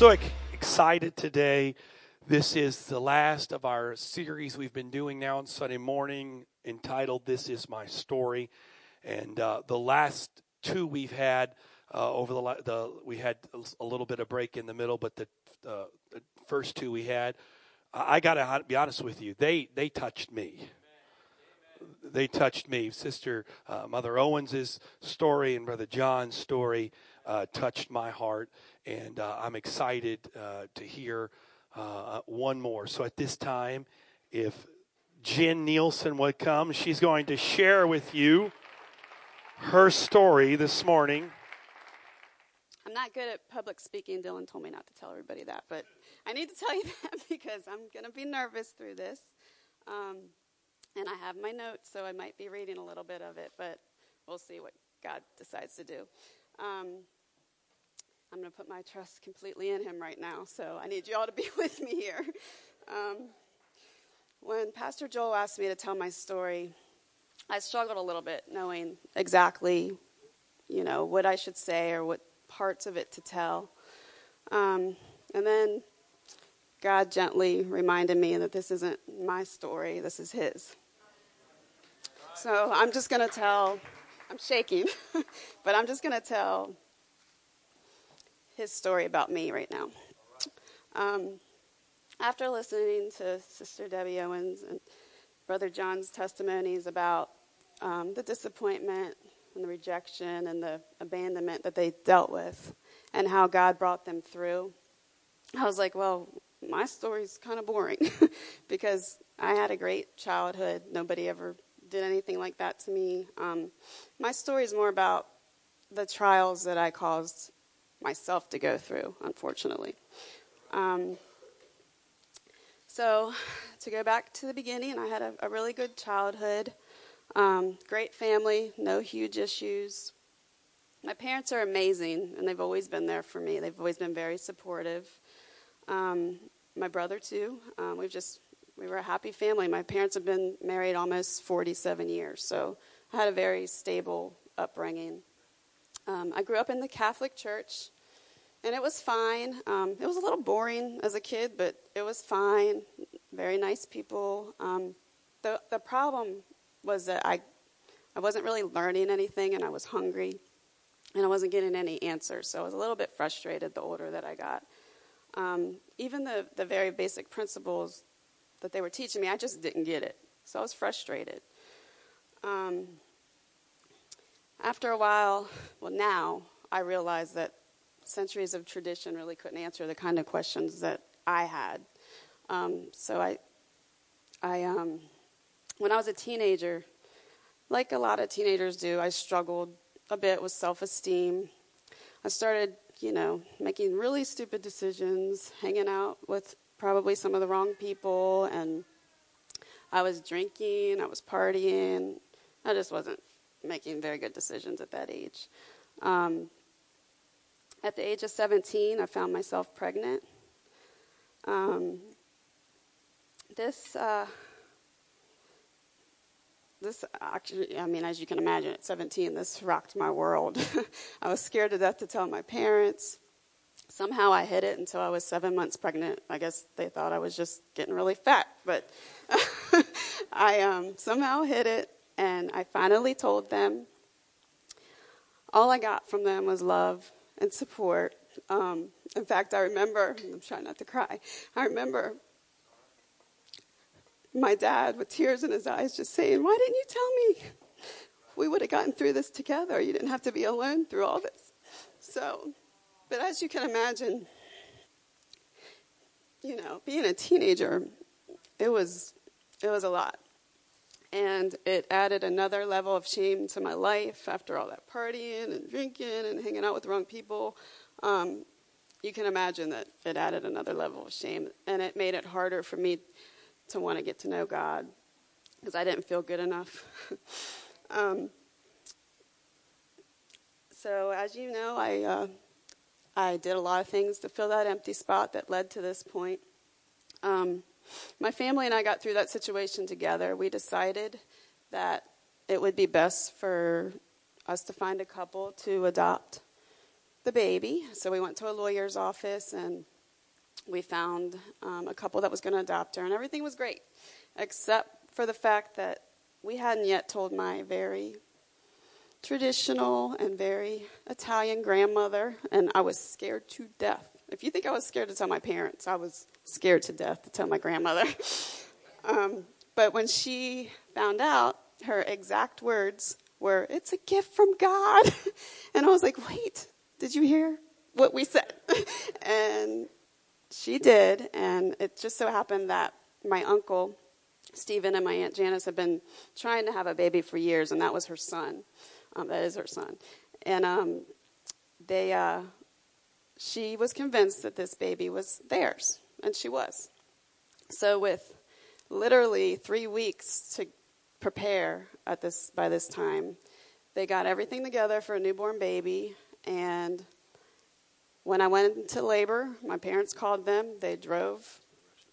so excited today. This is the last of our series we've been doing now on Sunday morning entitled This Is My Story. And uh, the last two we've had uh, over the, the, we had a little bit of break in the middle, but the, uh, the first two we had, I got to be honest with you, they, they touched me they touched me. Sister uh, Mother Owens's story and Brother John's story uh, touched my heart, and uh, I'm excited uh, to hear uh, one more. So at this time, if Jen Nielsen would come, she's going to share with you her story this morning. I'm not good at public speaking. Dylan told me not to tell everybody that, but I need to tell you that because I'm going to be nervous through this. Um, and I have my notes, so I might be reading a little bit of it, but we'll see what God decides to do. Um, I'm going to put my trust completely in Him right now, so I need you all to be with me here. Um, when Pastor Joel asked me to tell my story, I struggled a little bit knowing exactly, you know, what I should say or what parts of it to tell. Um, and then God gently reminded me that this isn't my story, this is His. So I'm just going to tell, I'm shaking, but I'm just going to tell his story about me right now. Um, after listening to Sister Debbie Owens and Brother John's testimonies about um, the disappointment and the rejection and the abandonment that they dealt with and how God brought them through, I was like, well, my story's kind of boring because I had a great childhood. Nobody ever did anything like that to me. Um, my story is more about the trials that I caused myself to go through, unfortunately. Um, so, to go back to the beginning, I had a, a really good childhood, um, great family, no huge issues. My parents are amazing, and they've always been there for me. They've always been very supportive. Um, my brother, too. Um, we've just we were a happy family. My parents have been married almost 47 years, so I had a very stable upbringing. Um, I grew up in the Catholic Church, and it was fine. Um, it was a little boring as a kid, but it was fine. Very nice people. Um, the the problem was that I I wasn't really learning anything, and I was hungry, and I wasn't getting any answers. So I was a little bit frustrated the older that I got. Um, even the the very basic principles that they were teaching me, I just didn't get it. So I was frustrated. Um, after a while, well, now I realize that centuries of tradition really couldn't answer the kind of questions that I had. Um, so I, I, um, when I was a teenager, like a lot of teenagers do, I struggled a bit with self-esteem. I started, you know, making really stupid decisions, hanging out with probably some of the wrong people, and I was drinking, I was partying. I just wasn't making very good decisions at that age. Um, at the age of 17, I found myself pregnant. Um, this, uh, this actually, I mean, as you can imagine, at 17, this rocked my world. I was scared to death to tell my parents. Somehow I hid it until I was seven months pregnant. I guess they thought I was just getting really fat, but I um, somehow hid it, and I finally told them. All I got from them was love and support. Um, in fact, I remember, I'm trying not to cry, I remember my dad with tears in his eyes just saying, Why didn't you tell me? We would have gotten through this together. You didn't have to be alone through all this. So but as you can imagine, you know, being a teenager, it was it was a lot. And it added another level of shame to my life after all that partying and drinking and hanging out with the wrong people. Um, you can imagine that it added another level of shame. And it made it harder for me to want to get to know God because I didn't feel good enough. um, so, as you know, I. Uh, I did a lot of things to fill that empty spot that led to this point. Um, my family and I got through that situation together. We decided that it would be best for us to find a couple to adopt the baby. So we went to a lawyer's office and we found um, a couple that was going to adopt her, and everything was great, except for the fact that we hadn't yet told my very traditional and very Italian grandmother, and I was scared to death. If you think I was scared to tell my parents, I was scared to death to tell my grandmother. um, but when she found out, her exact words were, It's a gift from God. and I was like, Wait, did you hear what we said? and she did. And it just so happened that my uncle, Stephen, and my Aunt Janice had been trying to have a baby for years, and that was her son. Um, that is her son. And um, they, uh, she was convinced that this baby was theirs, and she was. So, with literally three weeks to prepare at this by this time, they got everything together for a newborn baby. And when I went into labor, my parents called them. They drove.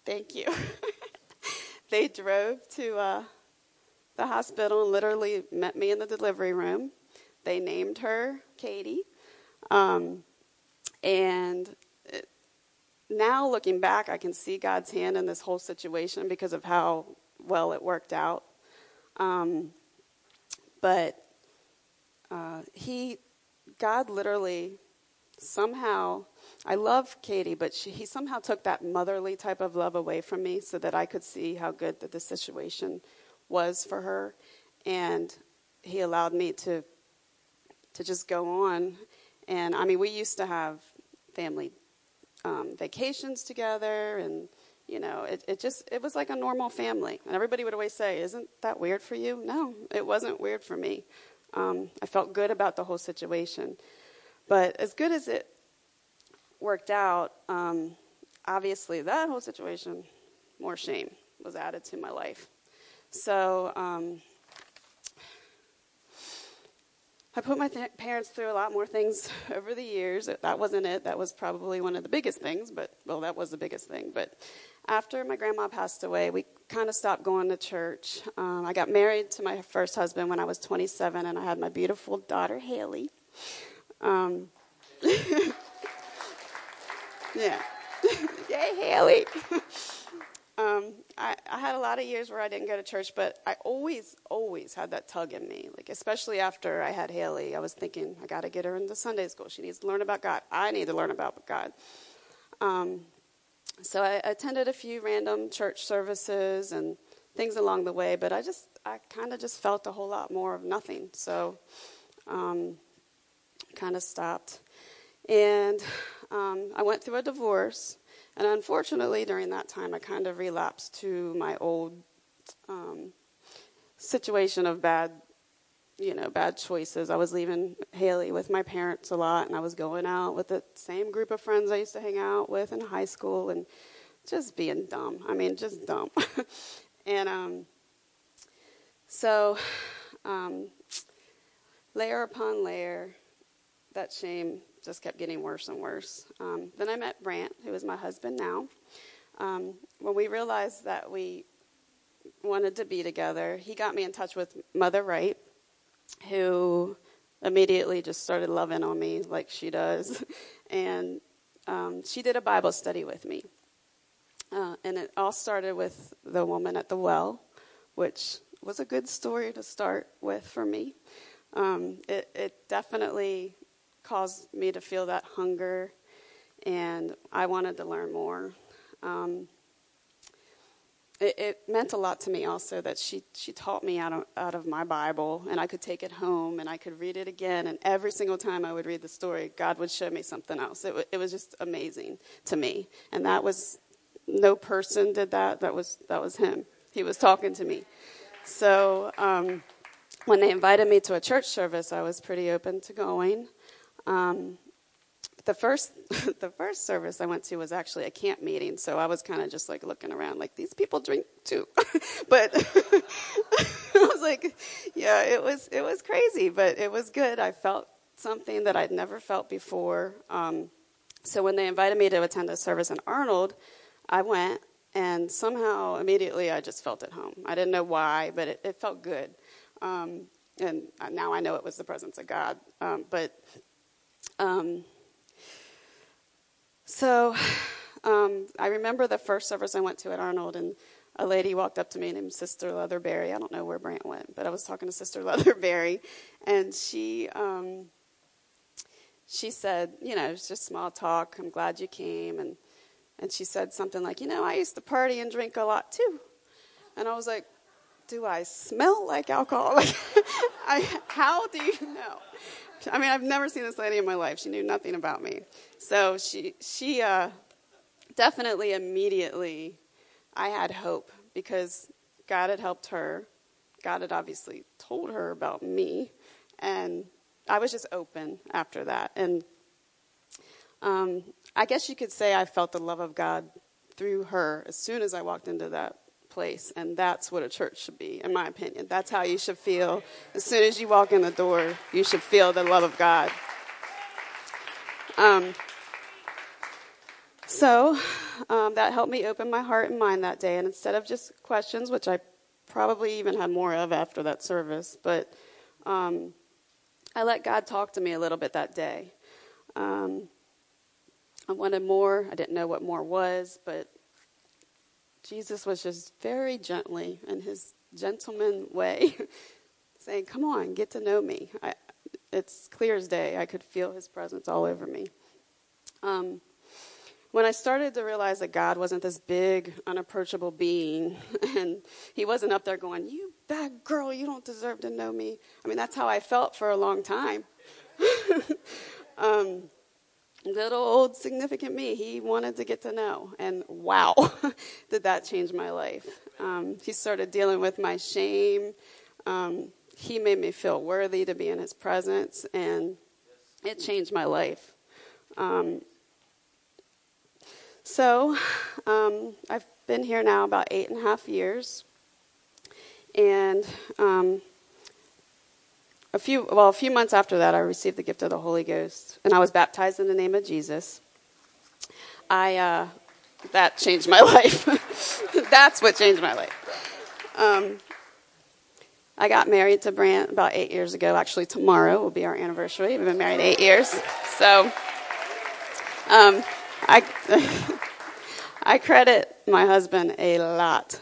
Thank you. they drove to uh, the hospital and literally met me in the delivery room. They named her Katie. Um, and now looking back, I can see God's hand in this whole situation because of how well it worked out. Um, but uh, he, God literally somehow, I love Katie, but she, he somehow took that motherly type of love away from me so that I could see how good that the situation was for her. And he allowed me to to just go on. And I mean, we used to have family um, vacations together, and you know, it, it just it was like a normal family. And everybody would always say, "Isn't that weird for you?" No, it wasn't weird for me. Um, I felt good about the whole situation. But as good as it worked out, um, obviously that whole situation, more shame was added to my life. So um, I put my th- parents through a lot more things over the years. That wasn't it. That was probably one of the biggest things, but, well, that was the biggest thing. But after my grandma passed away, we kind of stopped going to church. Um, I got married to my first husband when I was 27, and I had my beautiful daughter, Haley. Um, yeah. Yay, Haley. Um, I, I had a lot of years where I didn't go to church, but I always, always had that tug in me. Like, especially after I had Haley, I was thinking, I got to get her into Sunday school. She needs to learn about God. I need to learn about God. Um, so I attended a few random church services and things along the way, but I just, I kind of just felt a whole lot more of nothing. So, um, kind of stopped. And um, I went through a divorce. And unfortunately, during that time, I kind of relapsed to my old um, situation of bad, you know, bad choices. I was leaving Haley with my parents a lot, and I was going out with the same group of friends I used to hang out with in high school, and just being dumb. I mean, just dumb. and um, so, um, layer upon layer, that shame just kept getting worse and worse. Um, then I met Brant, who is my husband now. Um, when we realized that we wanted to be together, he got me in touch with Mother Wright, who immediately just started loving on me like she does. and um, she did a Bible study with me. Uh, and it all started with the woman at the well, which was a good story to start with for me. Um, it, it definitely caused me to feel that hunger, and I wanted to learn more. Um, it, it, meant a lot to me also that she, she taught me out of, out of my Bible, and I could take it home and I could read it again. And every single time I would read the story, God would show me something else. It, w- it was just amazing to me. And that was no person did that. That was that was Him. He was talking to me. So um, when they invited me to a church service, I was pretty open to going. Um, the first the first service I went to was actually a camp meeting, so I was kind of just like looking around, like these people drink too. but I was like, yeah, it was it was crazy, but it was good. I felt something that I'd never felt before. Um, so when they invited me to attend a service in Arnold, I went, and somehow immediately I just felt at home. I didn't know why, but it, it felt good. Um, and now I know it was the presence of God. Um, but um, So um, I remember the first service I went to at Arnold, and a lady walked up to me named Sister Leatherberry. I don't know where Brant went, but I was talking to Sister Leatherberry, and she um, she said, you know, it's just small talk. I'm glad you came, and and she said something like, you know, I used to party and drink a lot too, and I was like, do I smell like alcohol? Like, I, how do you know? I mean, I've never seen this lady in my life. She knew nothing about me, so she she uh, definitely immediately I had hope because God had helped her. God had obviously told her about me, and I was just open after that. And um, I guess you could say I felt the love of God through her as soon as I walked into that place. And that's what a church should be, in my opinion. That's how you should feel. As soon as you walk in the door, you should feel the love of God. Um, so um, that helped me open my heart and mind that day. And instead of just questions, which I probably even had more of after that service, but um, I let God talk to me a little bit that day. Um, I wanted more. I didn't know what more was, but Jesus was just very gently, in his gentleman way, saying, Come on, get to know me. I, it's clear as day. I could feel his presence all over me. Um, when I started to realize that God wasn't this big, unapproachable being, and He wasn't up there going, You bad girl, you don't deserve to know me. I mean, that's how I felt for a long time. um, little old significant me, He wanted to get to know. And wow, did that change my life. Um, he started dealing with my shame. Um, he made me feel worthy to be in His presence, and it changed my life. Um, so, um, I've been here now about eight and a half years, and um, a few well, a few months after that, I received the gift of the Holy Ghost, and I was baptized in the name of Jesus. I uh, that changed my life. That's what changed my life. Um, I got married to Brant about eight years ago. Actually, tomorrow will be our anniversary. We've been married eight years, so. Um, I, I credit my husband a lot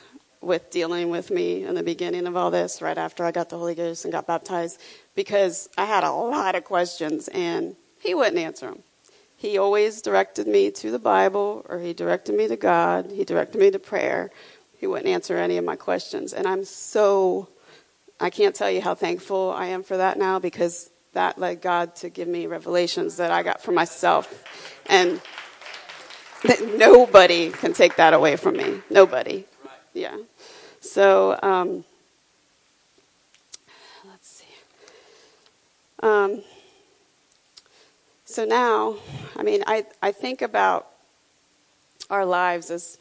with dealing with me in the beginning of all this, right after I got the Holy Ghost and got baptized, because I had a lot of questions and he wouldn't answer them. He always directed me to the Bible or he directed me to God, he directed me to prayer. He wouldn't answer any of my questions. And I'm so, I can't tell you how thankful I am for that now because that led God to give me revelations that I got for myself. And nobody can take that away from me. Nobody. Yeah. So, um, let's see. Um, so now, I mean, I, I think about our lives as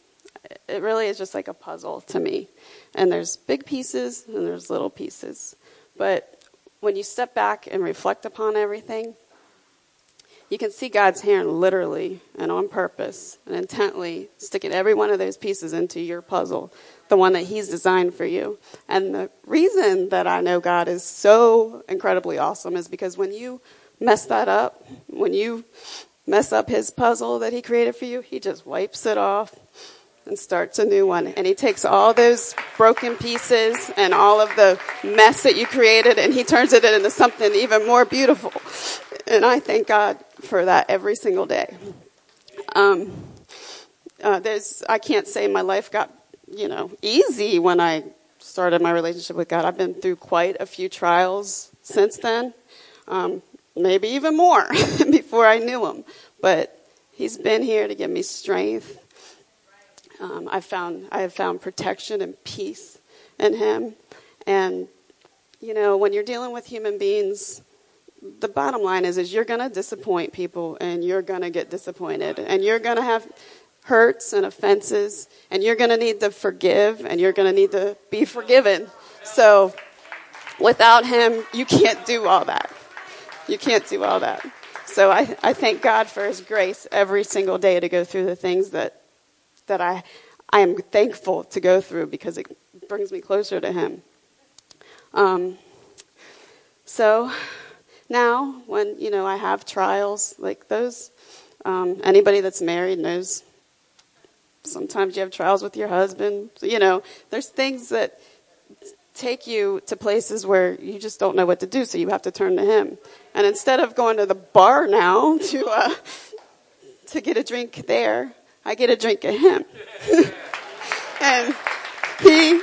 it really is just like a puzzle to me. And there's big pieces and there's little pieces. But when you step back and reflect upon everything, you can see God's hand literally and on purpose and intently sticking every one of those pieces into your puzzle, the one that He's designed for you. And the reason that I know God is so incredibly awesome is because when you mess that up, when you mess up His puzzle that He created for you, He just wipes it off and starts a new one. And he takes all those broken pieces and all of the mess that you created and he turns it into something even more beautiful. And I thank God for that every single day. Um, uh, there's, I can't say my life got, you know, easy when I started my relationship with God. I've been through quite a few trials since then, um, maybe even more before I knew Him. But He's been here to give me strength. Um, I found I have found protection and peace in Him, and you know, when you're dealing with human beings, the bottom line is is you're going to disappoint people and you're going to get disappointed and you're going to have hurts and offenses and you're going to need to forgive and you're going to need to be forgiven. So without him, you can't do all that. You can't do all that. So I, I thank God for his grace every single day to go through the things that that I I am thankful to go through because it brings me closer to him. Um, so now when you know i have trials like those Um, anybody that's married knows sometimes you have trials with your husband. You know, there's things that take you to places where you just don't know what to do, so you have to turn to Him. And instead of going to the bar now to uh, to get a drink there, I get a drink at Him. and He,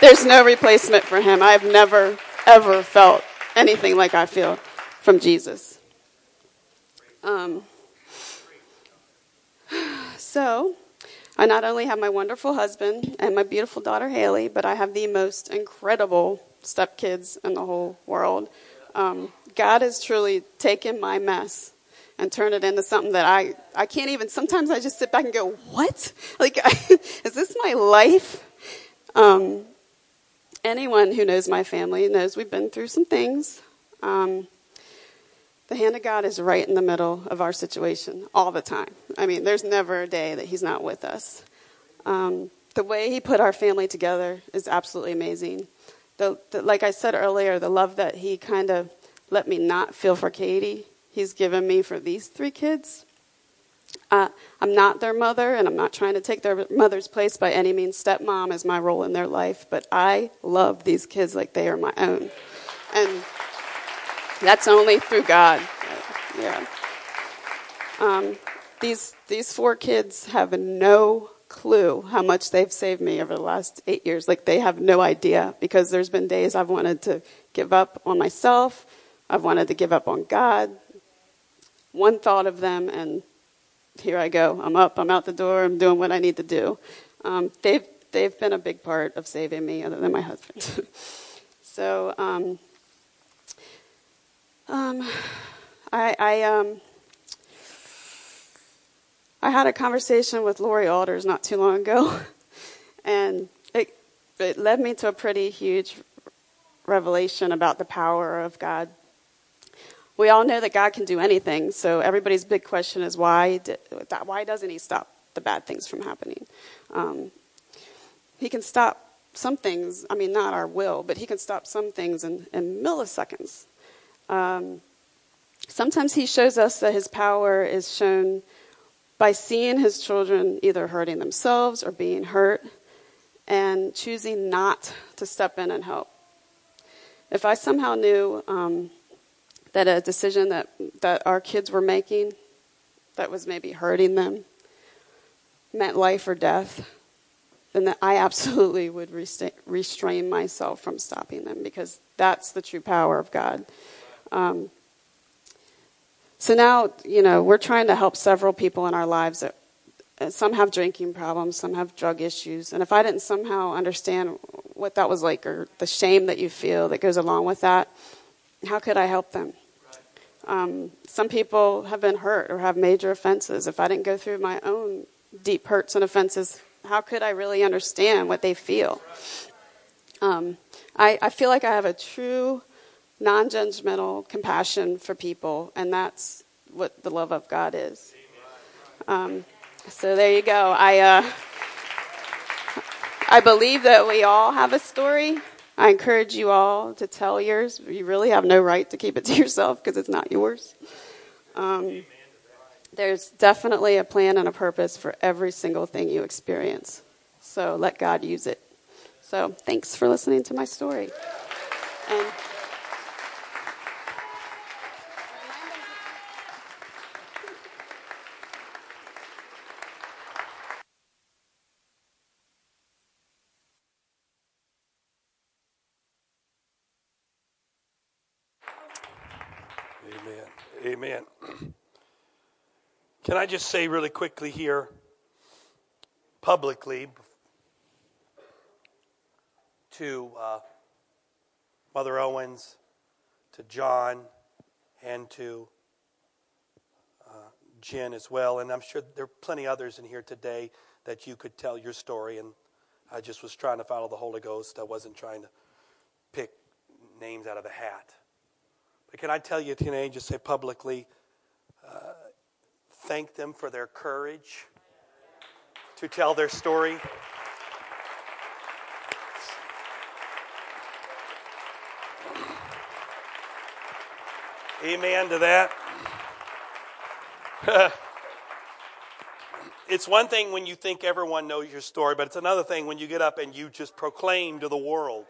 there's no replacement for Him. I've never ever felt anything like I feel from Jesus. Um, so, I not only have my wonderful husband and my beautiful daughter Haley, but I have the most incredible stepkids in the whole world. Um, God has truly taken my mess and turned it into something that I, I can't even, sometimes I just sit back and go, what? Like, is this my life? Um, anyone who knows my family knows we've been through some things. Um, the hand of God is right in the middle of our situation all the time. I mean, there's never a day that He's not with us. Um, the way He put our family together is absolutely amazing. The, the, like I said earlier, the love that He kind of let me not feel for Katie, He's given me for these three kids. Uh, I'm not their mother, and I'm not trying to take their mother's place by any means. Stepmom is my role in their life, but I love these kids like they are my own. And that's only through God. Yeah. Um, these these four kids have no clue how much they've saved me over the last eight years. Like they have no idea because there's been days I've wanted to give up on myself. I've wanted to give up on God. One thought of them, and here I go. I'm up. I'm out the door. I'm doing what I need to do. Um, they've they've been a big part of saving me, other than my husband. so. Um, um, I, I, um, I had a conversation with Lori Alders not too long ago, and it, it led me to a pretty huge revelation about the power of God. We all know that God can do anything, so everybody's big question is why, why doesn't He stop the bad things from happening? Um, he can stop some things, I mean, not our will, but He can stop some things in, in milliseconds. Um, sometimes he shows us that his power is shown by seeing his children either hurting themselves or being hurt and choosing not to step in and help. If I somehow knew um, that a decision that, that our kids were making that was maybe hurting them meant life or death, then that I absolutely would restrain myself from stopping them because that's the true power of God. Um, so now, you know, we're trying to help several people in our lives. That, uh, some have drinking problems, some have drug issues. And if I didn't somehow understand what that was like or the shame that you feel that goes along with that, how could I help them? Um, some people have been hurt or have major offenses. If I didn't go through my own deep hurts and offenses, how could I really understand what they feel? Um, I, I feel like I have a true non judgmental compassion for people, and that's what the love of God is. Um, so there you go. I, uh, I believe that we all have a story. I encourage you all to tell yours. You really have no right to keep it to yourself because it's not yours. Um, there's definitely a plan and a purpose for every single thing you experience. So let God use it. So thanks for listening to my story. And Amen. Can I just say really quickly here, publicly, to uh, Mother Owens, to John, and to uh, Jen as well. And I'm sure there are plenty others in here today that you could tell your story. And I just was trying to follow the Holy Ghost. I wasn't trying to pick names out of the hat. But can I tell you today, just say publicly, thank them for their courage to tell their story. Amen to that. it's one thing when you think everyone knows your story, but it's another thing when you get up and you just proclaim to the world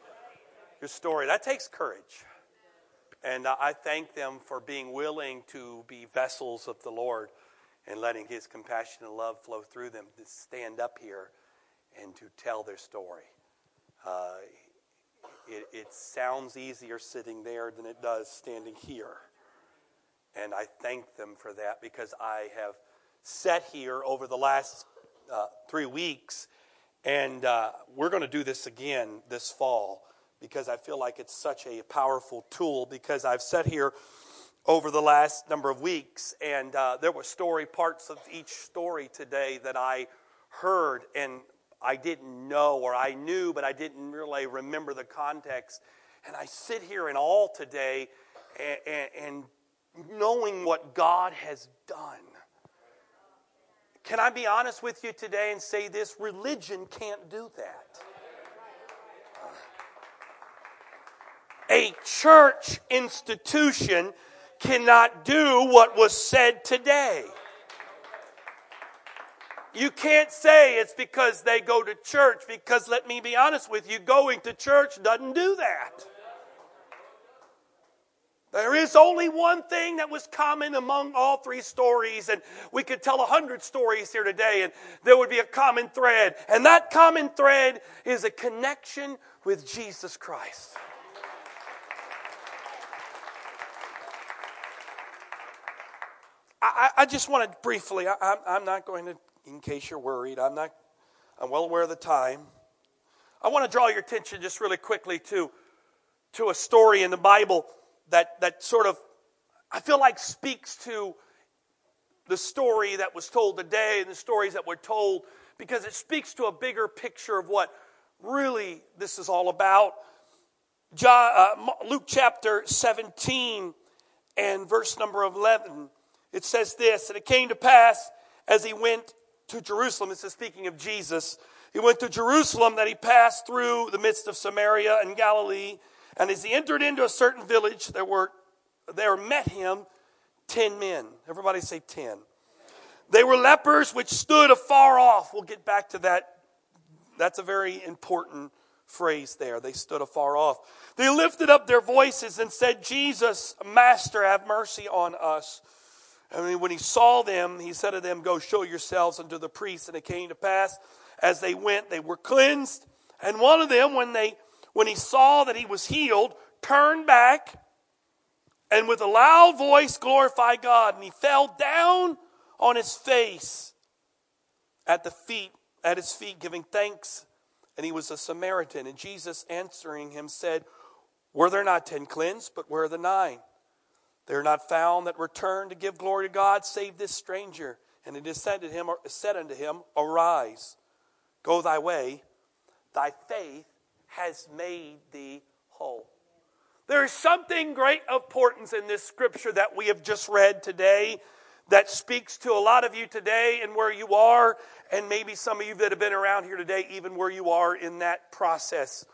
your story. That takes courage. And uh, I thank them for being willing to be vessels of the Lord and letting His compassion and love flow through them to stand up here and to tell their story. Uh, it, it sounds easier sitting there than it does standing here. And I thank them for that because I have sat here over the last uh, three weeks, and uh, we're going to do this again this fall because I feel like it's such a powerful tool. Because I've sat here over the last number of weeks, and uh, there were story parts of each story today that I heard, and I didn't know, or I knew, but I didn't really remember the context. And I sit here in all today and, and, and knowing what God has done. Can I be honest with you today and say this? Religion can't do that. A church institution cannot do what was said today. You can't say it's because they go to church, because let me be honest with you, going to church doesn't do that. There is only one thing that was common among all three stories, and we could tell a hundred stories here today, and there would be a common thread. And that common thread is a connection with Jesus Christ. I, I just want to briefly, I, I'm not going to, in case you're worried, I'm not, I'm well aware of the time. I want to draw your attention just really quickly to, to a story in the Bible that, that sort of, I feel like speaks to the story that was told today and the stories that were told because it speaks to a bigger picture of what really this is all about. John, uh, Luke chapter 17 and verse number 11, it says this, and it came to pass as he went to Jerusalem, this is speaking of Jesus, he went to Jerusalem that he passed through the midst of Samaria and Galilee. And as he entered into a certain village, there were there met him ten men. Everybody say ten. They were lepers which stood afar off. We'll get back to that. That's a very important phrase there. They stood afar off. They lifted up their voices and said, Jesus, Master, have mercy on us. And when he saw them, he said to them, Go show yourselves unto the priests. And it came to pass, as they went, they were cleansed. And one of them, when they when he saw that he was healed, turned back and with a loud voice glorified God. And he fell down on his face at the feet, at his feet, giving thanks. And he was a Samaritan. And Jesus answering him said, Were there not ten cleansed, but where are the nine? They are not found that return to give glory to God, save this stranger. And it is said, to him, said unto him, Arise, go thy way, thy faith has made thee whole. There is something great of importance in this scripture that we have just read today that speaks to a lot of you today and where you are, and maybe some of you that have been around here today, even where you are in that process.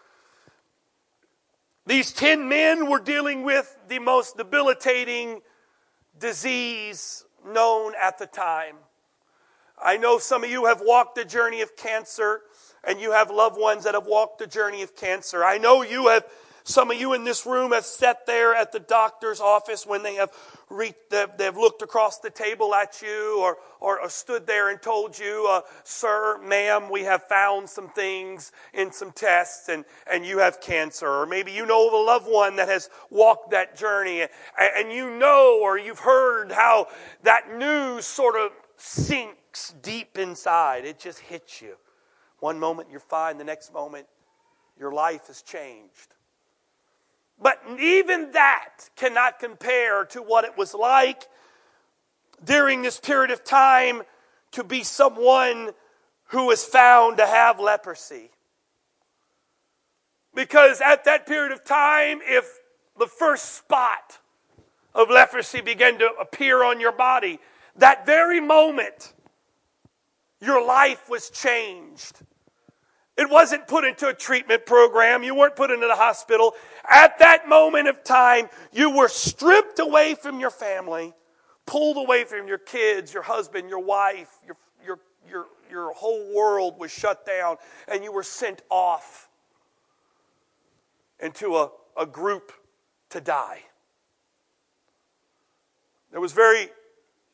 These 10 men were dealing with the most debilitating disease known at the time. I know some of you have walked the journey of cancer and you have loved ones that have walked the journey of cancer. I know you have, some of you in this room have sat there at the doctor's office when they have, re- they've looked across the table at you or, or, or stood there and told you, uh, sir, ma'am, we have found some things in some tests and, and you have cancer. Or maybe you know of a loved one that has walked that journey and, and you know or you've heard how that news sort of sinks deep inside. It just hits you. One moment you're fine, the next moment your life has changed. But even that cannot compare to what it was like during this period of time to be someone who was found to have leprosy. Because at that period of time, if the first spot of leprosy began to appear on your body, that very moment, your life was changed. It wasn't put into a treatment program. You weren't put into the hospital. At that moment of time, you were stripped away from your family, pulled away from your kids, your husband, your wife, your, your, your, your whole world was shut down, and you were sent off into a, a group to die. There was very,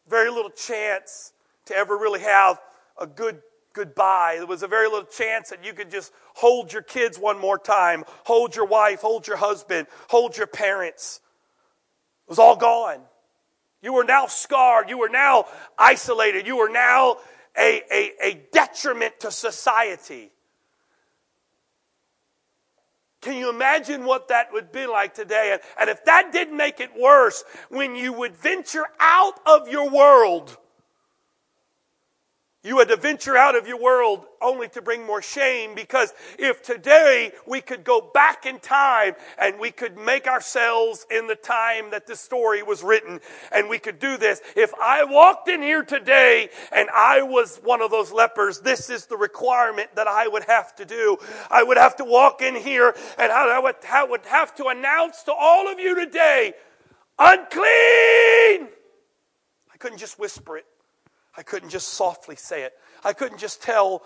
very little chance to ever really have a good goodbye. There was a very little chance that you could just hold your kids one more time, hold your wife, hold your husband, hold your parents. It was all gone. You were now scarred. You were now isolated. You were now a, a, a detriment to society. Can you imagine what that would be like today? And, and if that didn't make it worse, when you would venture out of your world, you had to venture out of your world only to bring more shame because if today we could go back in time and we could make ourselves in the time that this story was written and we could do this. If I walked in here today and I was one of those lepers, this is the requirement that I would have to do. I would have to walk in here and I would, have to announce to all of you today, unclean! I couldn't just whisper it. I couldn't just softly say it. I couldn't just tell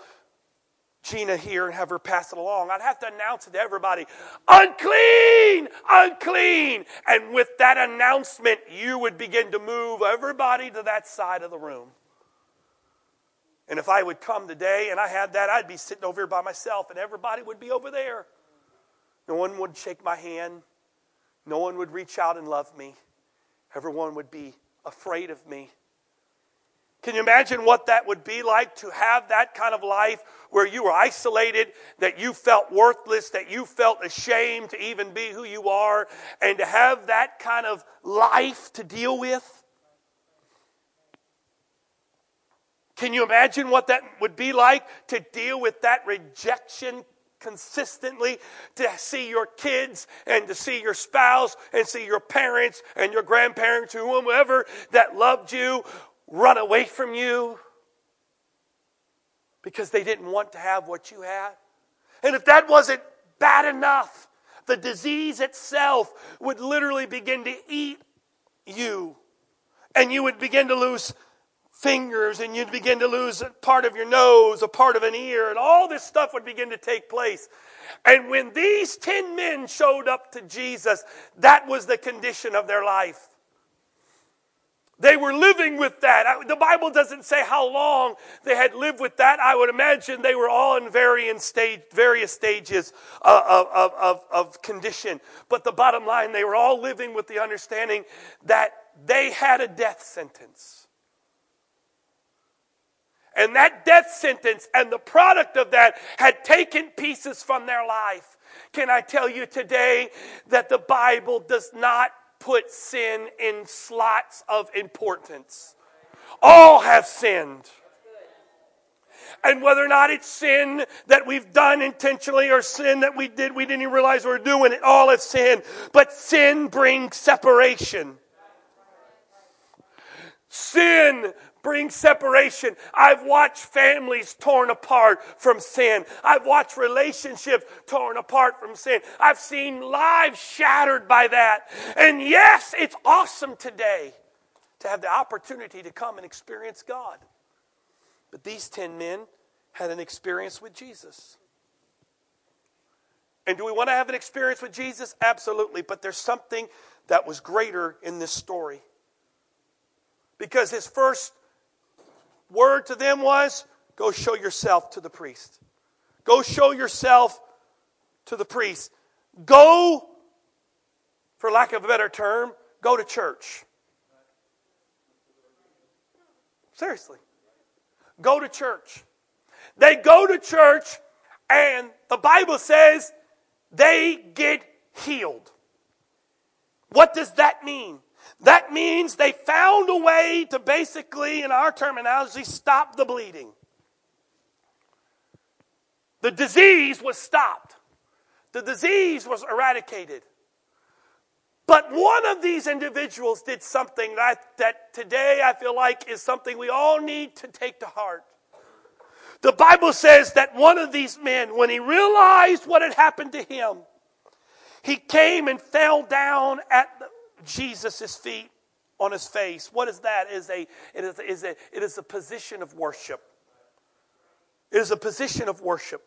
Gina here and have her pass it along. I'd have to announce it to everybody unclean, unclean. And with that announcement, you would begin to move everybody to that side of the room. And if I would come today and I had that, I'd be sitting over here by myself and everybody would be over there. No one would shake my hand. No one would reach out and love me. Everyone would be afraid of me. Can you imagine what that would be like to have that kind of life where you were isolated, that you felt worthless, that you felt ashamed to even be who you are, and to have that kind of life to deal with? Can you imagine what that would be like to deal with that rejection consistently to see your kids and to see your spouse and see your parents and your grandparents or whomever that loved you run away from you because they didn't want to have what you had. And if that wasn't bad enough, the disease itself would literally begin to eat you. And you would begin to lose fingers and you'd begin to lose part of your nose, a part of an ear, and all this stuff would begin to take place. And when these 10 men showed up to Jesus, that was the condition of their life. They were living with that. The Bible doesn't say how long they had lived with that. I would imagine they were all in various, stage, various stages of, of, of, of condition. But the bottom line, they were all living with the understanding that they had a death sentence. And that death sentence and the product of that had taken pieces from their life. Can I tell you today that the Bible does not put sin in slots of importance. All have sinned. And whether or not it's sin that we've done intentionally or sin that we did, we didn't even realize we were doing it, all have sinned. But sin brings separation. Sin brings separation. I've watched families torn apart from sin. I've watched relationships torn apart from sin. I've seen lives shattered by that. And yes, it's awesome today to have the opportunity to come and experience God. But these 10 men had an experience with Jesus. And do we want to have an experience with Jesus? Absolutely. But there's something that was greater in this story. Because his first word to them was go show yourself to the priest. Go show yourself to the priest. Go, for lack of a better term, go to church. Seriously. Go to church. They go to church, and the Bible says they get healed. What does that mean? That means they found a way to basically, in our terminology, stop the bleeding. The disease was stopped, the disease was eradicated. But one of these individuals did something that, that today I feel like is something we all need to take to heart. The Bible says that one of these men, when he realized what had happened to him, he came and fell down at Jesus' feet on his face. What is that? It is a, it is, is a, it is a position of worship. It is a position of worship.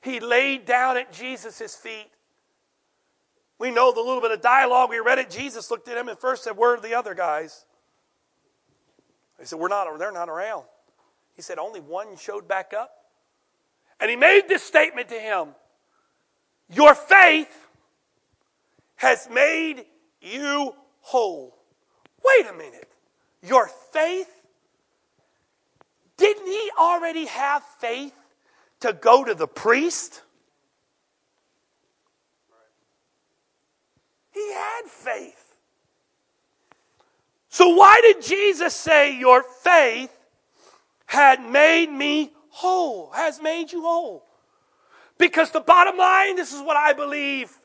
He laid down at Jesus' feet. We know the little bit of dialogue we read it. Jesus looked at him and first said, Where are the other guys? They said, We're not, they're not around. He said, Only one showed back up. And he made this statement to him Your faith has made you whole. Wait a minute. Your faith? Didn't he already have faith to go to the priest? He had faith. So, why did Jesus say, Your faith had made me whole, has made you whole? Because the bottom line, this is what I believe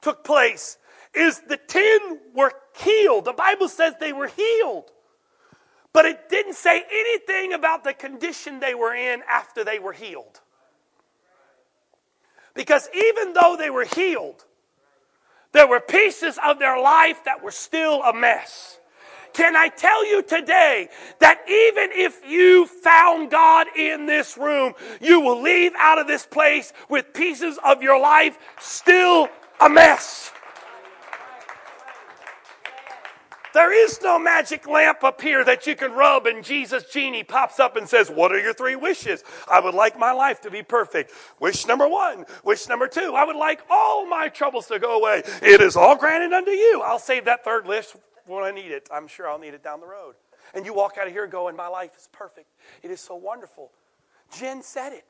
took place, is the ten were healed. The Bible says they were healed. But it didn't say anything about the condition they were in after they were healed. Because even though they were healed, there were pieces of their life that were still a mess. Can I tell you today that even if you found God in this room, you will leave out of this place with pieces of your life still a mess? There is no magic lamp up here that you can rub and Jesus genie pops up and says, What are your three wishes? I would like my life to be perfect. Wish number one. Wish number two. I would like all my troubles to go away. It is all granted unto you. I'll save that third list when I need it. I'm sure I'll need it down the road. And you walk out of here going, My life is perfect. It is so wonderful. Jen said it.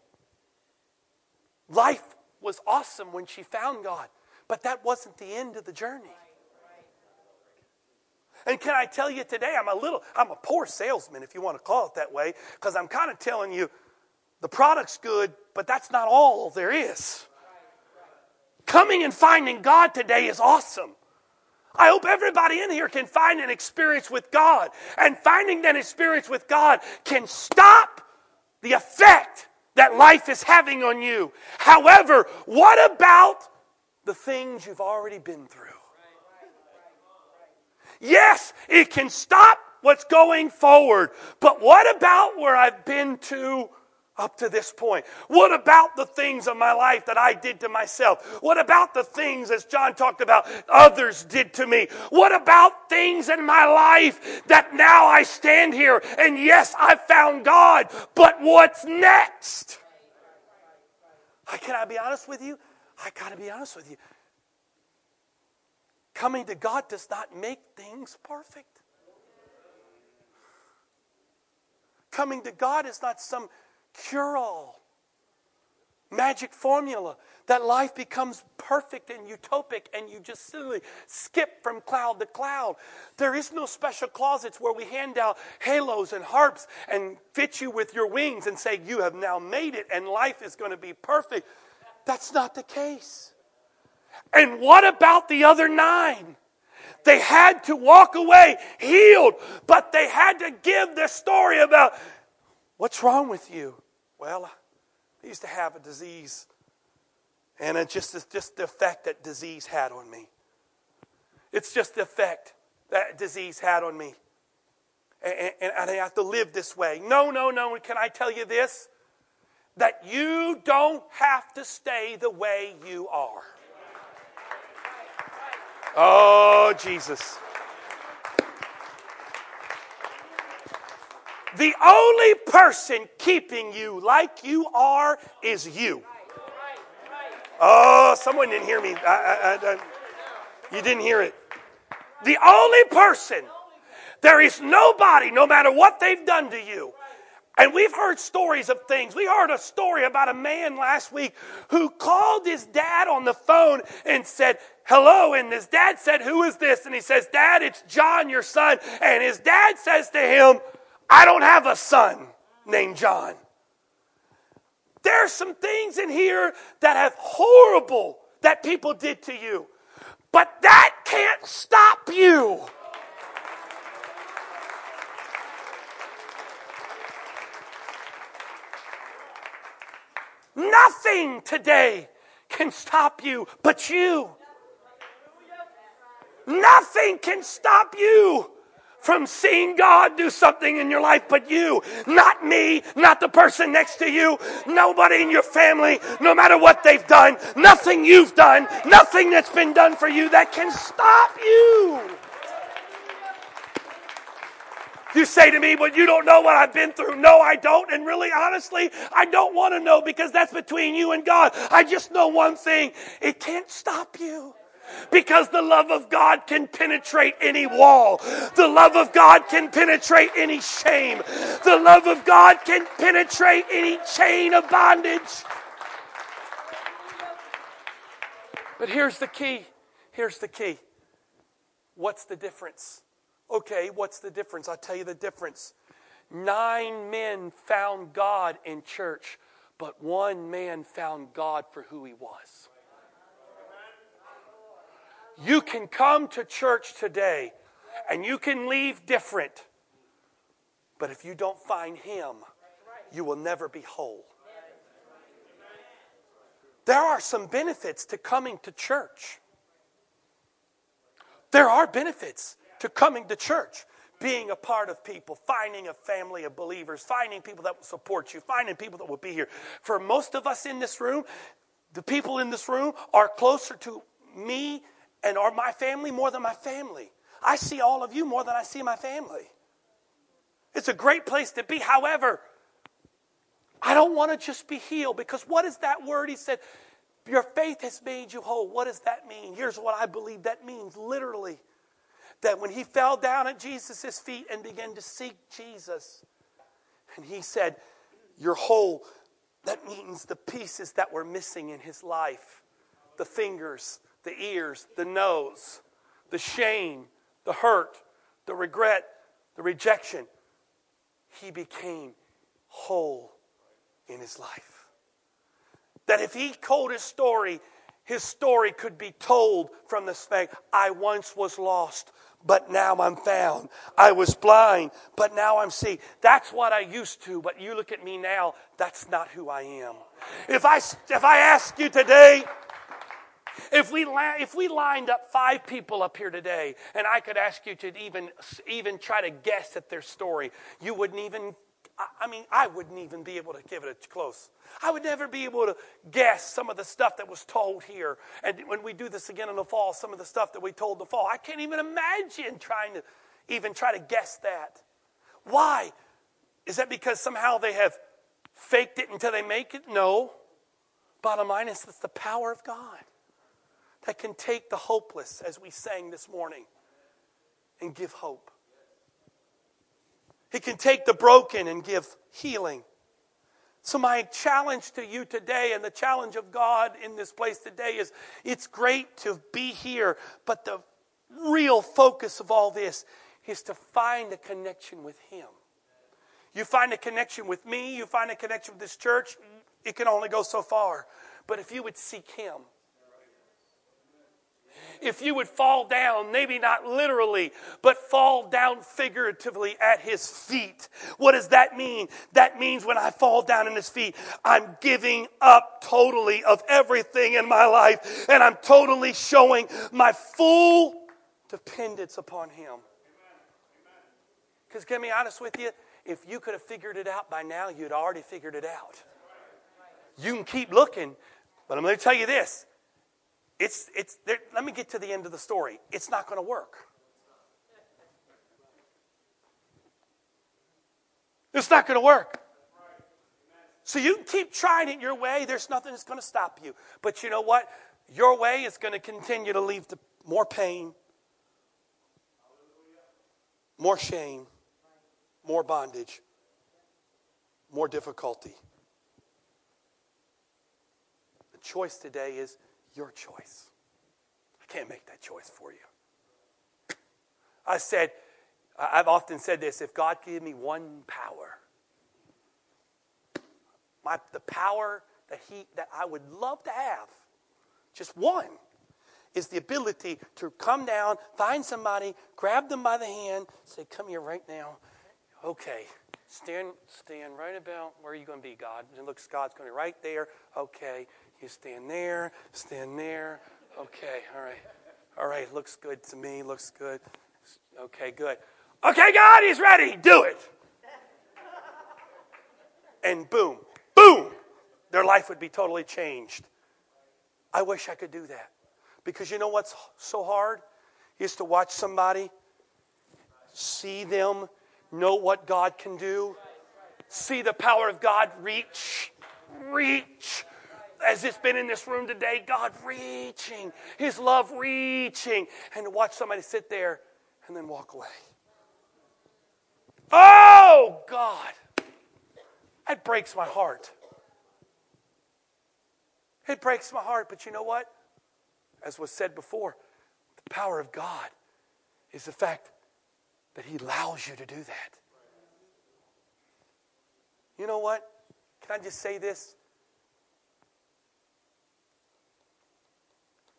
Life was awesome when she found God, but that wasn't the end of the journey. And can I tell you today, I'm a little, I'm a poor salesman, if you want to call it that way, because I'm kind of telling you the product's good, but that's not all there is. Coming and finding God today is awesome. I hope everybody in here can find an experience with God. And finding that experience with God can stop the effect that life is having on you. However, what about the things you've already been through? Yes, it can stop what's going forward. But what about where I've been to up to this point? What about the things of my life that I did to myself? What about the things, as John talked about, others did to me? What about things in my life that now I stand here and yes, I found God, but what's next? Can I be honest with you? I got to be honest with you. Coming to God does not make things perfect. Coming to God is not some cure all, magic formula that life becomes perfect and utopic and you just simply skip from cloud to cloud. There is no special closets where we hand out halos and harps and fit you with your wings and say, You have now made it and life is going to be perfect. That's not the case. And what about the other nine? They had to walk away healed, but they had to give the story about what's wrong with you. Well, I used to have a disease, and it's just, just the effect that disease had on me. It's just the effect that disease had on me. And, and, and I have to live this way. No, no, no. Can I tell you this? That you don't have to stay the way you are. Oh, Jesus. The only person keeping you like you are is you. Oh, someone didn't hear me. I, I, I, you didn't hear it. The only person, there is nobody, no matter what they've done to you, and we've heard stories of things. We heard a story about a man last week who called his dad on the phone and said, Hello. And his dad said, Who is this? And he says, Dad, it's John, your son. And his dad says to him, I don't have a son named John. There are some things in here that have horrible that people did to you, but that can't stop you. Nothing today can stop you but you. Nothing can stop you from seeing God do something in your life but you. Not me, not the person next to you, nobody in your family, no matter what they've done, nothing you've done, nothing that's been done for you that can stop you. You say to me, but you don't know what I've been through. No, I don't. And really, honestly, I don't want to know because that's between you and God. I just know one thing it can't stop you. Because the love of God can penetrate any wall. The love of God can penetrate any shame. The love of God can penetrate any chain of bondage. But here's the key. Here's the key. What's the difference? Okay, what's the difference? I'll tell you the difference. Nine men found God in church, but one man found God for who he was. You can come to church today and you can leave different. But if you don't find Him, you will never be whole. There are some benefits to coming to church. There are benefits to coming to church, being a part of people, finding a family of believers, finding people that will support you, finding people that will be here. For most of us in this room, the people in this room are closer to me and are my family more than my family. I see all of you more than I see my family. It's a great place to be. However, I don't want to just be healed because what is that word? He said, Your faith has made you whole. What does that mean? Here's what I believe that means literally that when he fell down at Jesus' feet and began to seek Jesus, and he said, You're whole, that means the pieces that were missing in his life the fingers, the ears, the nose, the shame, the hurt, the regret, the rejection. He became whole in his life. That if he told his story, his story could be told from the fact I once was lost, but now I'm found. I was blind, but now I'm see. That's what I used to, but you look at me now, that's not who I am. If I, if I ask you today, if we, if we lined up five people up here today, and I could ask you to even, even try to guess at their story, you wouldn't even, I mean, I wouldn't even be able to give it a close. I would never be able to guess some of the stuff that was told here. And when we do this again in the fall, some of the stuff that we told in the fall, I can't even imagine trying to even try to guess that. Why? Is that because somehow they have faked it until they make it? No. Bottom line is it's the power of God that can take the hopeless, as we sang this morning, and give hope. He can take the broken and give healing. So, my challenge to you today, and the challenge of God in this place today, is it's great to be here, but the real focus of all this is to find a connection with Him. You find a connection with me, you find a connection with this church, it can only go so far. But if you would seek Him, if you would fall down, maybe not literally, but fall down figuratively at his feet. What does that mean? That means when I fall down in his feet, I'm giving up totally of everything in my life and I'm totally showing my full dependence upon him. Because, can be honest with you? If you could have figured it out by now, you'd already figured it out. You can keep looking, but I'm going to tell you this it's, it's, there, let me get to the end of the story. It's not going to work. It's not going to work. So you keep trying it your way. There's nothing that's going to stop you. But you know what? Your way is going to continue to lead to more pain, more shame, more bondage, more difficulty. The choice today is your choice. I can't make that choice for you. I said, I've often said this if God gave me one power, my, the power that, he, that I would love to have, just one, is the ability to come down, find somebody, grab them by the hand, say, Come here right now. Okay. Stand, stand right about where you're going to be, God? And it looks God's going to be right there. Okay. You stand there, stand there. Okay, all right. All right, looks good to me, looks good. Okay, good. Okay, God, he's ready. Do it. And boom, boom, their life would be totally changed. I wish I could do that. Because you know what's so hard? Is to watch somebody, see them, know what God can do, see the power of God reach, reach. As it's been in this room today, God reaching, His love reaching, and to watch somebody sit there and then walk away. Oh, God. That breaks my heart. It breaks my heart, but you know what? As was said before, the power of God is the fact that He allows you to do that. You know what? Can I just say this?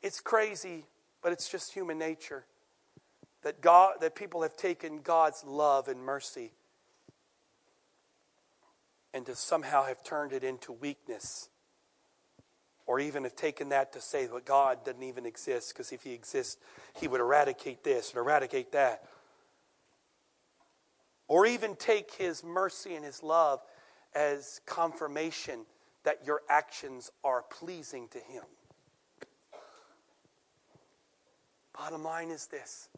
It's crazy, but it's just human nature that God that people have taken God's love and mercy and to somehow have turned it into weakness. Or even have taken that to say that God doesn't even exist, because if He exists, He would eradicate this and eradicate that. Or even take His mercy and His love as confirmation that your actions are pleasing to Him. Bottom line is this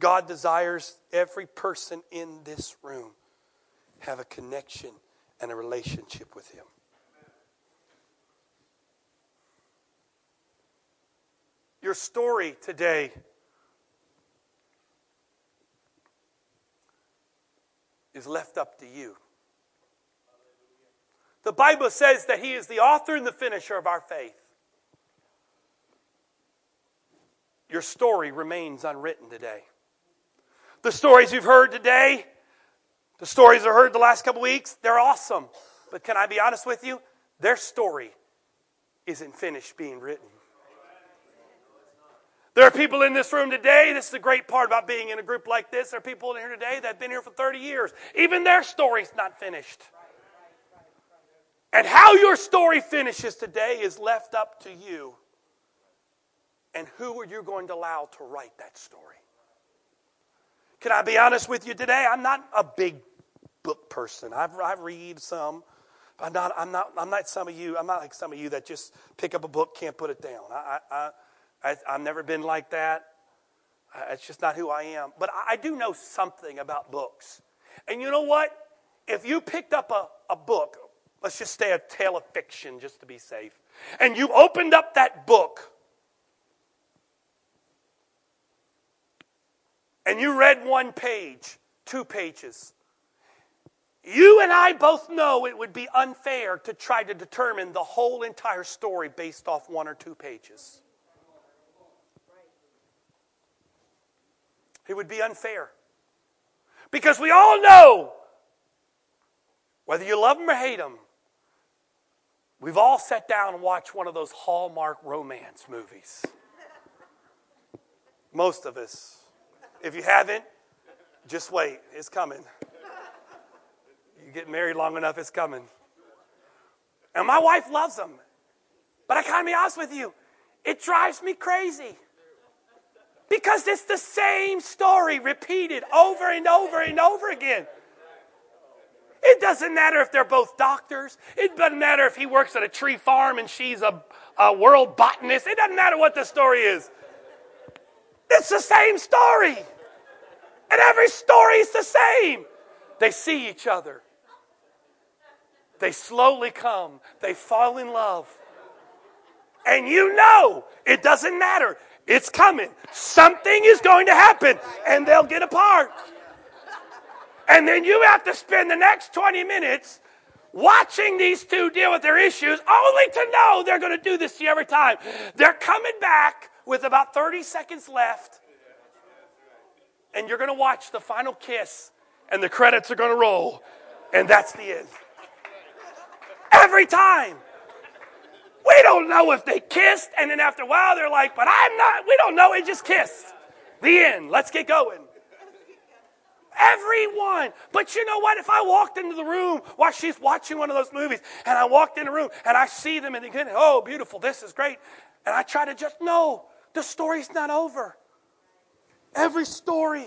God desires every person in this room have a connection and a relationship with Him. Your story today is left up to you. The Bible says that He is the author and the finisher of our faith. Your story remains unwritten today. The stories you've heard today, the stories I've heard the last couple weeks, they're awesome. But can I be honest with you? Their story isn't finished being written. There are people in this room today. This is the great part about being in a group like this. There are people in here today that have been here for 30 years. Even their story's not finished. And how your story finishes today is left up to you. And who are you going to allow to write that story? Can I be honest with you today? I'm not a big book person. I've, I read some. I'm not, I'm, not, I'm not some of you. I'm not like some of you that just pick up a book, can't put it down. I, I, I, I've never been like that. It's just not who I am. But I do know something about books. And you know what? If you picked up a, a book, let's just say a tale of fiction just to be safe, and you opened up that book and you read one page, two pages, you and I both know it would be unfair to try to determine the whole entire story based off one or two pages. It would be unfair. Because we all know, whether you love them or hate them, we've all sat down and watched one of those Hallmark romance movies. Most of us. If you haven't, just wait. It's coming. You get married long enough, it's coming. And my wife loves them. But I can't be honest with you, it drives me crazy. Because it's the same story repeated over and over and over again. It doesn't matter if they're both doctors. It doesn't matter if he works at a tree farm and she's a, a world botanist. It doesn't matter what the story is. It's the same story. And every story is the same. They see each other. They slowly come. They fall in love. And you know it doesn't matter. It's coming. Something is going to happen, and they'll get apart. And then you have to spend the next 20 minutes watching these two deal with their issues, only to know they're going to do this to you every time. They're coming back with about 30 seconds left, and you're going to watch the final kiss, and the credits are going to roll, and that's the end. Every time. We don't know if they kissed, and then after a while they're like, but I'm not, we don't know, it just kissed. The end. Let's get going. Everyone. But you know what? If I walked into the room while she's watching one of those movies, and I walked in the room and I see them and get, oh, beautiful, this is great. And I try to just, no, the story's not over. Every story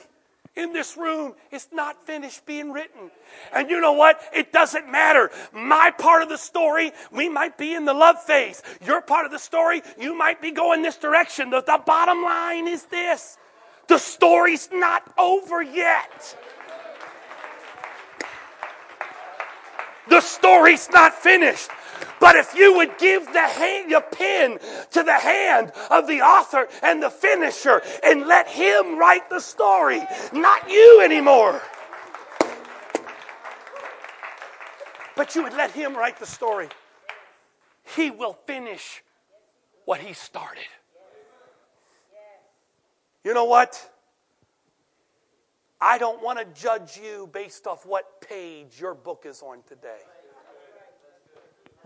in this room is not finished being written. And you know what? It doesn't matter. My part of the story, we might be in the love phase. Your part of the story, you might be going this direction. The, the bottom line is this the story's not over yet. The story's not finished. But if you would give the hand, your pen to the hand of the author and the finisher and let him write the story, not you anymore. But you would let him write the story. He will finish what he started. You know what? I don't want to judge you based off what page your book is on today.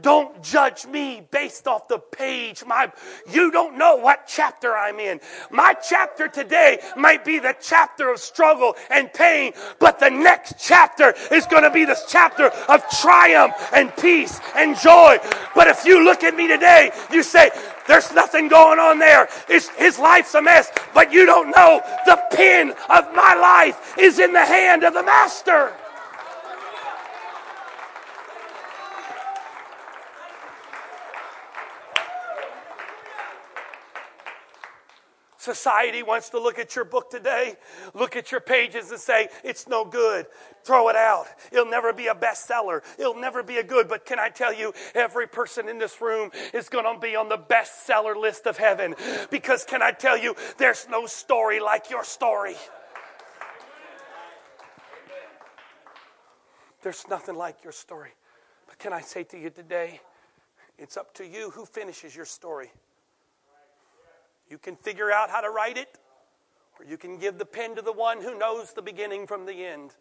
Don't judge me based off the page. My, you don't know what chapter I'm in. My chapter today might be the chapter of struggle and pain, but the next chapter is going to be this chapter of triumph and peace and joy. But if you look at me today, you say, there's nothing going on there. It's, his life's a mess, but you don't know the pen of my life is in the hand of the master. Society wants to look at your book today, look at your pages and say, it's no good. Throw it out. It'll never be a bestseller. It'll never be a good. But can I tell you, every person in this room is going to be on the bestseller list of heaven. Because can I tell you, there's no story like your story. There's nothing like your story. But can I say to you today, it's up to you who finishes your story. You can figure out how to write it, or you can give the pen to the one who knows the beginning from the end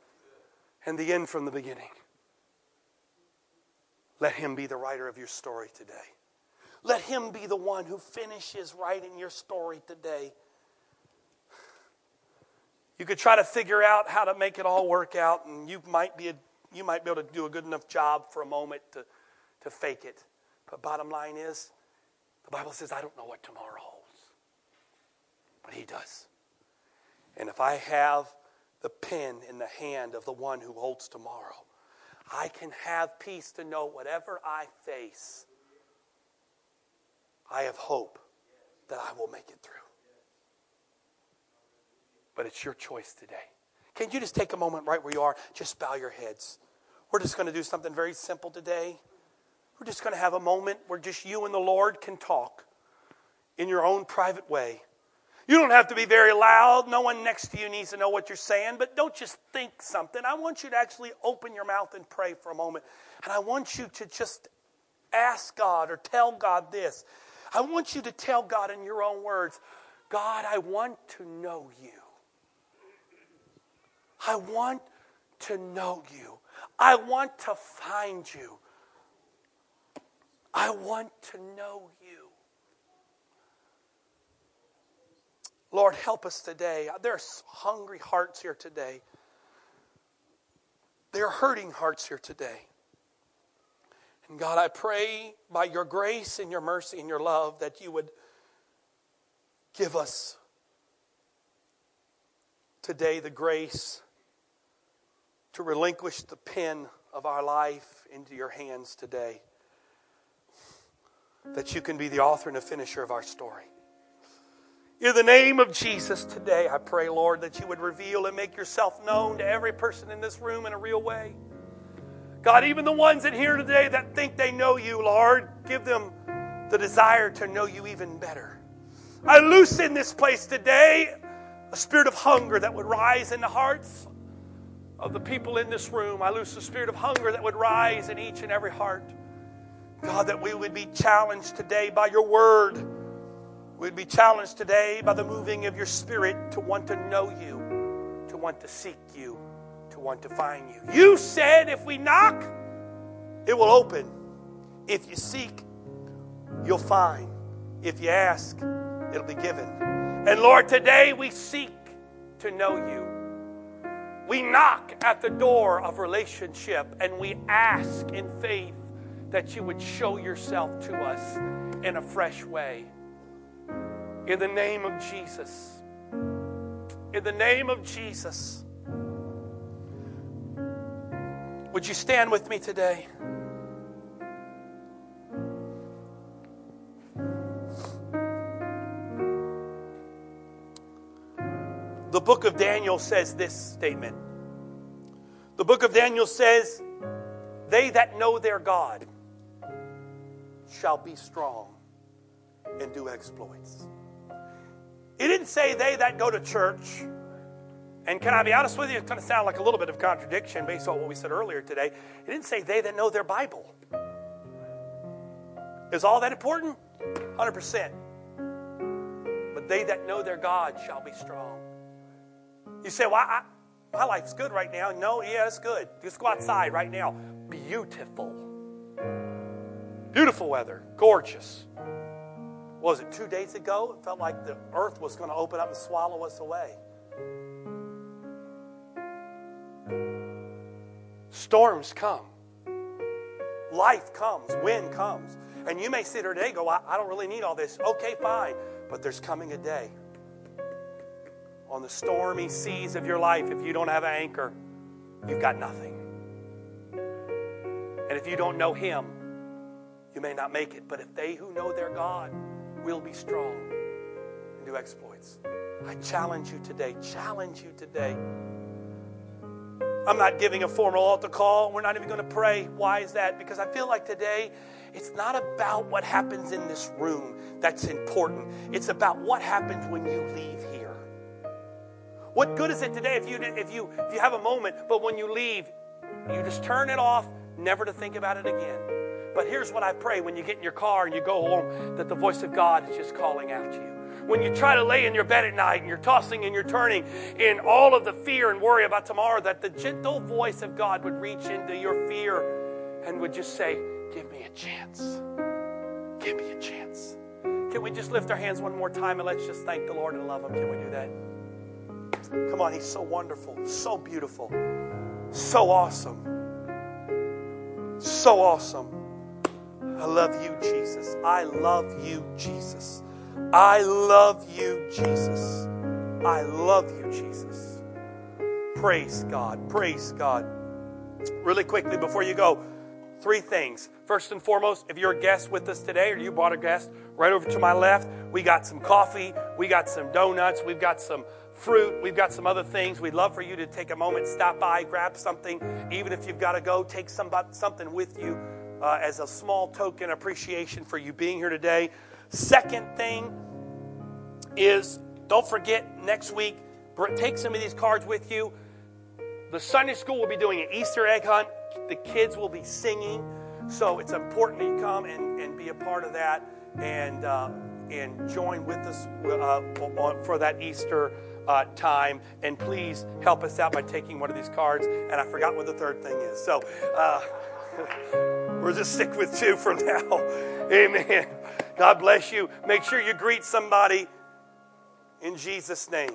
and the end from the beginning. Let him be the writer of your story today. Let him be the one who finishes writing your story today. You could try to figure out how to make it all work out, and you might be, a, you might be able to do a good enough job for a moment to, to fake it. But bottom line is, the Bible says, I don't know what tomorrow holds but He does. And if I have the pen in the hand of the one who holds tomorrow, I can have peace to know whatever I face, I have hope that I will make it through. But it's your choice today. Can you just take a moment right where you are? Just bow your heads. We're just going to do something very simple today. We're just going to have a moment where just you and the Lord can talk in your own private way. You don't have to be very loud. No one next to you needs to know what you're saying, but don't just think something. I want you to actually open your mouth and pray for a moment. And I want you to just ask God or tell God this. I want you to tell God in your own words God, I want to know you. I want to know you. I want to find you. I want to know you. Lord, help us today. There's hungry hearts here today. There are hurting hearts here today. And God, I pray by your grace and your mercy and your love that you would give us today the grace to relinquish the pen of our life into your hands today. That you can be the author and the finisher of our story. In the name of Jesus today, I pray, Lord, that you would reveal and make yourself known to every person in this room in a real way. God, even the ones in here today that think they know you, Lord, give them the desire to know you even better. I loose in this place today a spirit of hunger that would rise in the hearts of the people in this room. I loose a spirit of hunger that would rise in each and every heart. God, that we would be challenged today by your word We'd be challenged today by the moving of your spirit to want to know you, to want to seek you, to want to find you. You said if we knock, it will open. If you seek, you'll find. If you ask, it'll be given. And Lord, today we seek to know you. We knock at the door of relationship and we ask in faith that you would show yourself to us in a fresh way. In the name of Jesus. in the name of Jesus. Would you stand with me today? The book of Daniel says this statement. The book of Daniel says, They that know their God shall be strong and do exploits. It didn't say they that go to church. And can I be honest with you? It's going to sound like a little bit of contradiction based on what we said earlier today. It didn't say they that know their Bible. Is all that important? 100%. But they that know their God shall be strong. You say, well, I, my life's good right now. No, yeah, it's good. Just go outside right now. Beautiful. Beautiful weather. Gorgeous. Was it two days ago? It felt like the earth was going to open up and swallow us away. Storms come. Life comes. Wind comes. And you may sit here today go, I, I don't really need all this. Okay, fine. But there's coming a day on the stormy seas of your life, if you don't have an anchor, you've got nothing. And if you don't know Him, you may not make it. But if they who know their God will be strong and do exploits, I challenge you today, challenge you today. I'm not giving a formal altar call. We're not even going to pray. Why is that? Because I feel like today it's not about what happens in this room that's important. It's about what happens when you leave here. What good is it today if you if you if you have a moment, but when you leave, you just turn it off, never to think about it again. But here's what I pray when you get in your car and you go home that the voice of God is just calling out to you. When you try to lay in your bed at night and you're tossing and you're turning in all of the fear and worry about tomorrow, that the gentle voice of God would reach into your fear and would just say, Give me a chance. Give me a chance. Can we just lift our hands one more time and let's just thank the Lord and love Him? Can we do that? Come on, He's so wonderful, so beautiful, so awesome. So awesome. I love you, Jesus. I love you, Jesus. I love you, Jesus. I love you, Jesus. Praise God. Praise God. Really quickly before you go, three things. First and foremost, if you're a guest with us today or you brought a guest, right over to my left, we got some coffee, we got some donuts, we've got some fruit. We've got some other things. We'd love for you to take a moment, stop by, grab something. Even if you've got to go, take some, something with you uh, as a small token appreciation for you being here today. Second thing is don't forget next week, take some of these cards with you. The Sunday school will be doing an Easter egg hunt. The kids will be singing. So it's important that you come and, and be a part of that and, uh, and join with us uh, for that Easter uh, time. And please help us out by taking one of these cards. And I forgot what the third thing is. So we'll just stick with two for now. Amen. God bless you. Make sure you greet somebody in Jesus' name.